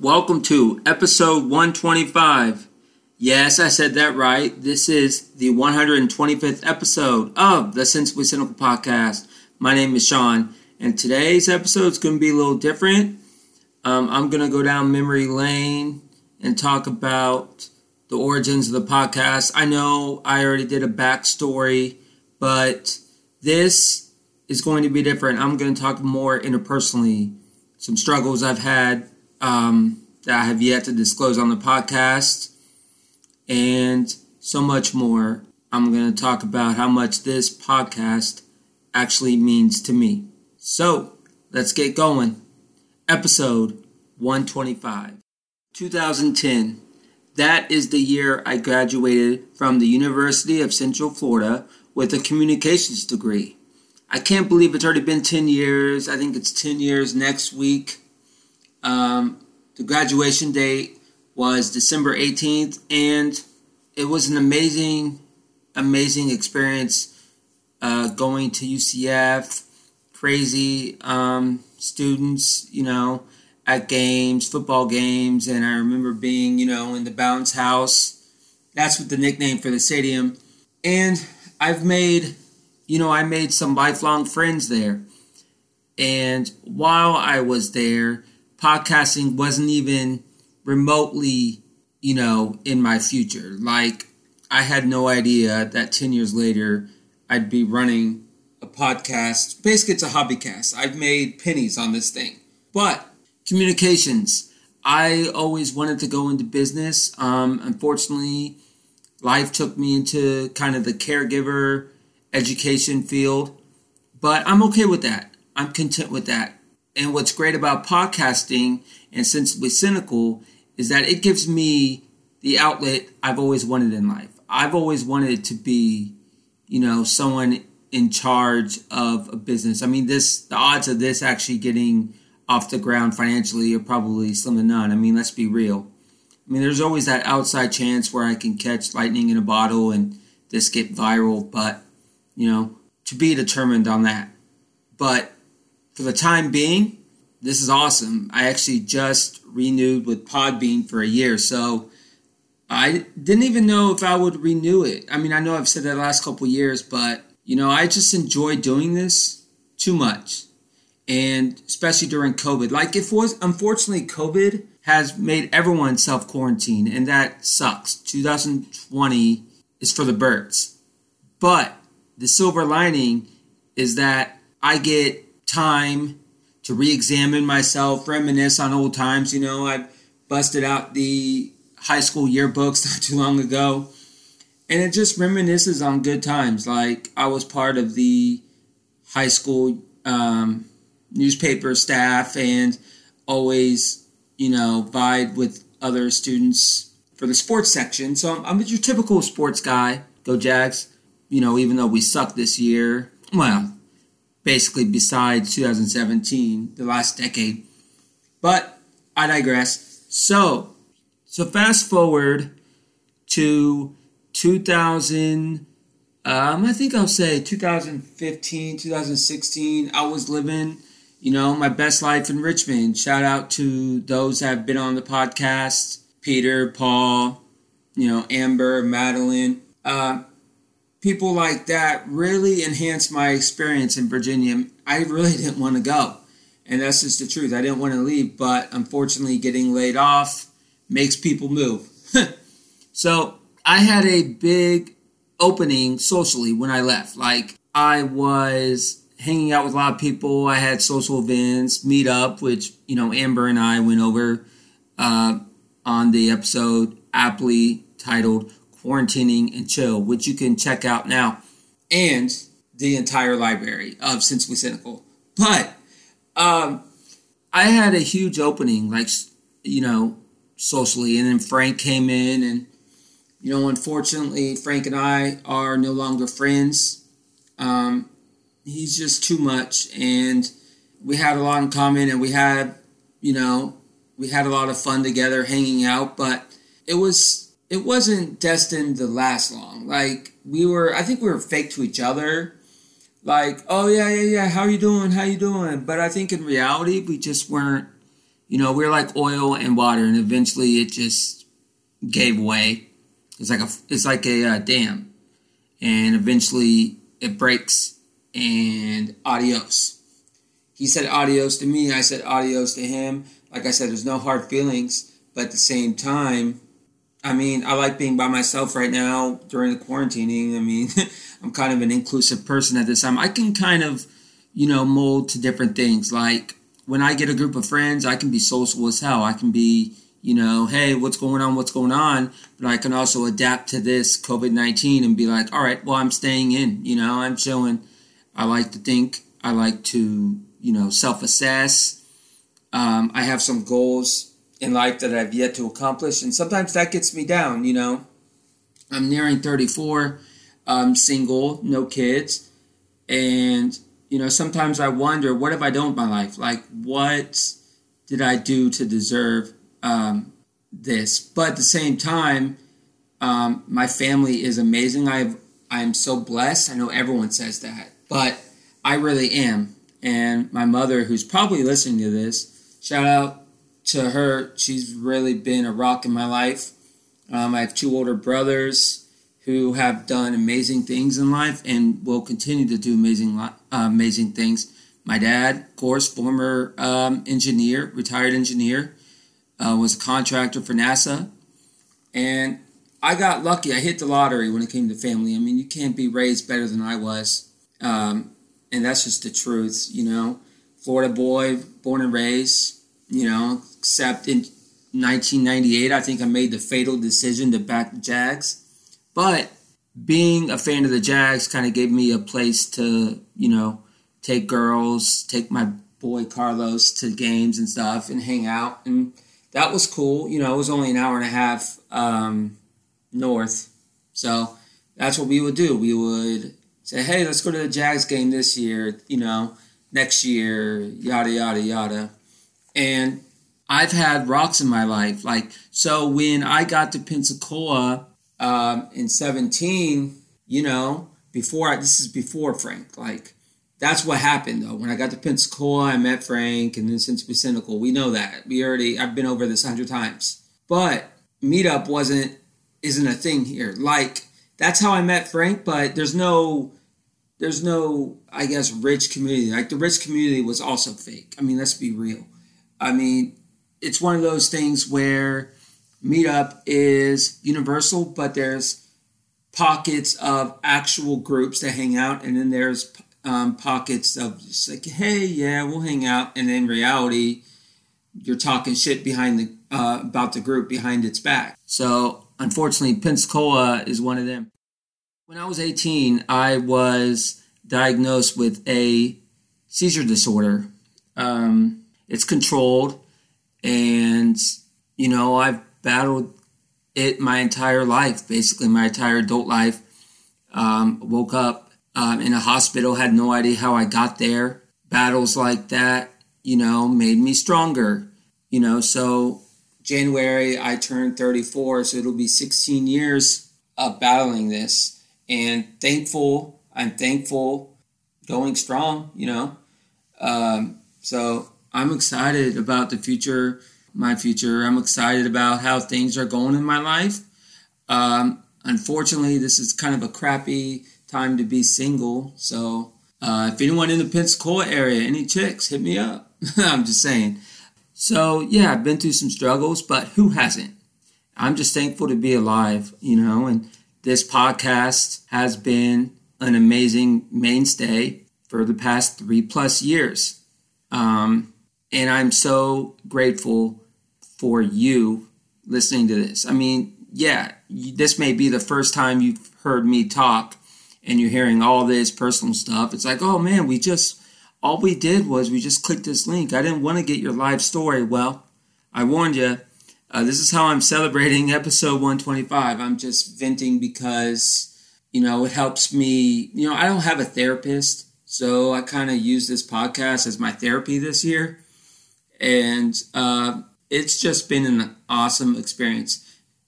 Welcome to episode 125. Yes, I said that right. This is the 125th episode of the Sensibly Cynical podcast. My name is Sean, and today's episode is going to be a little different. Um, I'm going to go down memory lane and talk about the origins of the podcast. I know I already did a backstory, but this is going to be different. I'm going to talk more interpersonally, some struggles I've had um, that I have yet to disclose on the podcast, and so much more. I'm going to talk about how much this podcast actually means to me. So, let's get going. Episode 125. 2010. That is the year I graduated from the University of Central Florida with a communications degree. I can't believe it's already been 10 years. I think it's 10 years next week. Um, the graduation date was December 18th, and it was an amazing, amazing experience uh, going to UCF. Crazy um, students, you know, at games, football games, and I remember being, you know, in the bounce house. That's what the nickname for the stadium. And I've made, you know, I made some lifelong friends there. And while I was there, podcasting wasn't even remotely, you know, in my future. Like, I had no idea that 10 years later I'd be running a podcast. Basically, it's a hobby cast. I've made pennies on this thing. But communications, I always wanted to go into business. Um, unfortunately, life took me into kind of the caregiver education field. But I'm okay with that. I'm content with that. And what's great about podcasting and Sensibly Cynical is that it gives me the outlet I've always wanted in life. I've always wanted to be, you know, someone in charge of a business. I mean, this the odds of this actually getting off the ground financially are probably slim to none. I mean, let's be real. I mean, there's always that outside chance where I can catch lightning in a bottle and this get viral, but you know, to be determined on that. But for the time being, this is awesome. I actually just renewed with Podbean for a year, so I didn't even know if I would renew it. I mean, I know I've said that last couple years, but you know, I just enjoy doing this too much, and especially during COVID. Like, if was unfortunately COVID has made everyone self quarantine, and that sucks. 2020 is for the birds, but the silver lining is that I get time to re-examine myself, reminisce on old times. You know, I busted out the high school yearbooks not too long ago, and it just reminisces on good times. Like I was part of the high school um, newspaper staff, and always, you know, vied with other students for the sports section. So I'm, I'm your typical sports guy. Go Jags! You know, even though we suck this year, well, basically besides 2017, the last decade. But I digress. So, so fast forward to 2000. Um, I think I'll say 2015, 2016. I was living, you know, my best life in Richmond. Shout out to those that have been on the podcast: Peter, Paul, you know, Amber, Madeline. Uh, people like that really enhanced my experience in Virginia. I really didn't want to go. And that's just the truth. I didn't want to leave, but unfortunately, getting laid off makes people move. so I had a big opening socially when I left. Like, I was hanging out with a lot of people. I had social events, meet up, which, you know, Amber and I went over uh, on the episode aptly titled Quarantining and Chill, which you can check out now, and the entire library of Sensibly Cynical. But um, I had a huge opening, like, you know, socially, and then Frank came in and you know, unfortunately, Frank and I are no longer friends. Um, he's just too much, and we had a lot in common, and we had, you know, we had a lot of fun together, hanging out. But it was it wasn't destined to last long. Like we were, I think we were fake to each other. Like, oh yeah, yeah, yeah, how are you doing? How are you doing? But I think in reality, we just weren't. You know, we we're like oil and water, and eventually it just gave way it's like a it's like a uh, dam, and eventually it breaks and adios. He said adios to me. I said adios to him. Like I said, there's no hard feelings, but at the same time, I mean, I like being by myself right now during the quarantining. I mean, I'm kind of an inclusive person at this time. I can kind of, you know, mold to different things. Like when I get a group of friends, I can be social as hell. I can be you know, hey, what's going on? What's going on? But I can also adapt to this COVID 19 and be like, all right, well, I'm staying in. You know, I'm chilling. I like to think. I like to, you know, self assess. Um, I have some goals in life that I've yet to accomplish. And sometimes that gets me down, you know. I'm nearing 34. I'm single, no kids. And, you know, sometimes I wonder, what have I done with my life? Like, what did I do to deserve um, this. But at the same time, um, my family is amazing. I I'm so blessed. I know everyone says that, but I really am. And my mother, who's probably listening to this, shout out to her. She's really been a rock in my life. Um, I have two older brothers who have done amazing things in life and will continue to do amazing, uh, amazing things. My dad, of course, former um, engineer, retired engineer, uh, was a contractor for NASA. And I got lucky. I hit the lottery when it came to family. I mean, you can't be raised better than I was. Um, and that's just the truth, you know. Florida boy, born and raised, you know, except in 1998, I think I made the fatal decision to back the Jags. But being a fan of the Jags kind of gave me a place to, you know, take girls, take my boy Carlos to games and stuff and hang out. And that was cool. You know, it was only an hour and a half um, north. So that's what we would do. We would say, hey, let's go to the Jags game this year, you know, next year, yada, yada, yada. And I've had rocks in my life. Like, so when I got to Pensacola um, in 17, you know, before I, this is before Frank, like, that's what happened though. When I got to Pensacola, I met Frank, and then Sensibly Cynical, we know that we already. I've been over this a hundred times, but meetup wasn't isn't a thing here. Like that's how I met Frank, but there's no there's no I guess rich community. Like the rich community was also fake. I mean, let's be real. I mean, it's one of those things where meetup is universal, but there's pockets of actual groups that hang out, and then there's um, pockets of just like, hey, yeah, we'll hang out, and in reality, you're talking shit behind the uh, about the group behind its back. So unfortunately, Pensacola is one of them. When I was 18, I was diagnosed with a seizure disorder. Um, it's controlled, and you know I've battled it my entire life, basically my entire adult life. Um, woke up um, in a hospital, had no idea how I got there. Battles like that, you know, made me stronger, you know. So, January, I turned 34, so it'll be 16 years of battling this. And thankful, I'm thankful, going strong, you know. Um, so, I'm excited about the future, my future. I'm excited about how things are going in my life. Um, unfortunately, this is kind of a crappy time to be single. So uh, if anyone in the Pensacola area, any chicks, hit me up. I'm just saying. So yeah, I've been through some struggles, but who hasn't? I'm just thankful to be alive, you know, and this podcast has been an amazing mainstay for the past three plus years. Um, and I'm so grateful for you listening to this. I mean, yeah, this may be the first time you've heard me talk and you're hearing all this personal stuff, it's like, oh man, we just, all we did was we just clicked this link. I didn't want to get your live story. Well, I warned you, Uh, this is how I'm celebrating episode 125. I'm just venting because, you know, it helps me. You know, I don't have a therapist, so I kind of use this podcast as my therapy this year. And uh, it's just been an awesome experience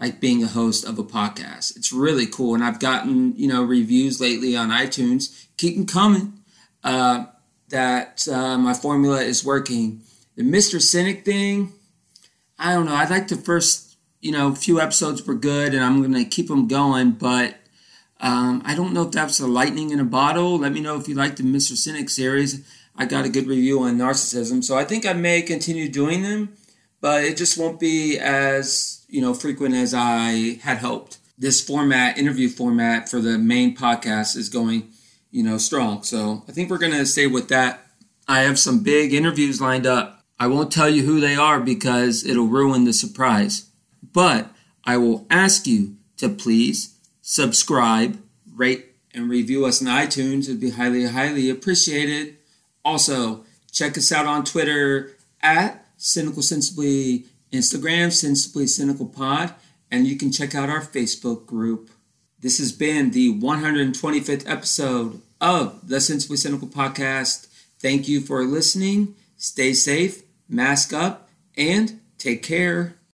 like being a host of a podcast. It's really cool. And I've gotten, you know, reviews lately on iTunes. Keep them coming. Uh, that uh, my formula is working. The Mr. Cynic thing, I don't know. I'd like the first, you know, few episodes were good and I'm to keep them going, but um, I don't know if that's a lightning in a bottle. Let me know if you like the Mr. Cynic series. I got a good review on narcissism, so I think I may continue doing them, but it just won't be as you know frequent as I had hoped. This format, interview format for the main podcast, is going you know strong. So I think we're gonna stay with that. I have some big interviews lined up. I won't tell you who they are because it'll ruin the surprise. But I will ask you to please subscribe, rate, and review us on iTunes. It'd be highly, highly appreciated. Also, check us out on Twitter at Cynical Sensibly Instagram, Sensibly Cynical Pod, and you can check out our Facebook group. This has been the 125th episode of the Sensibly Cynical Podcast. Thank you for listening. Stay safe, mask up, and take care.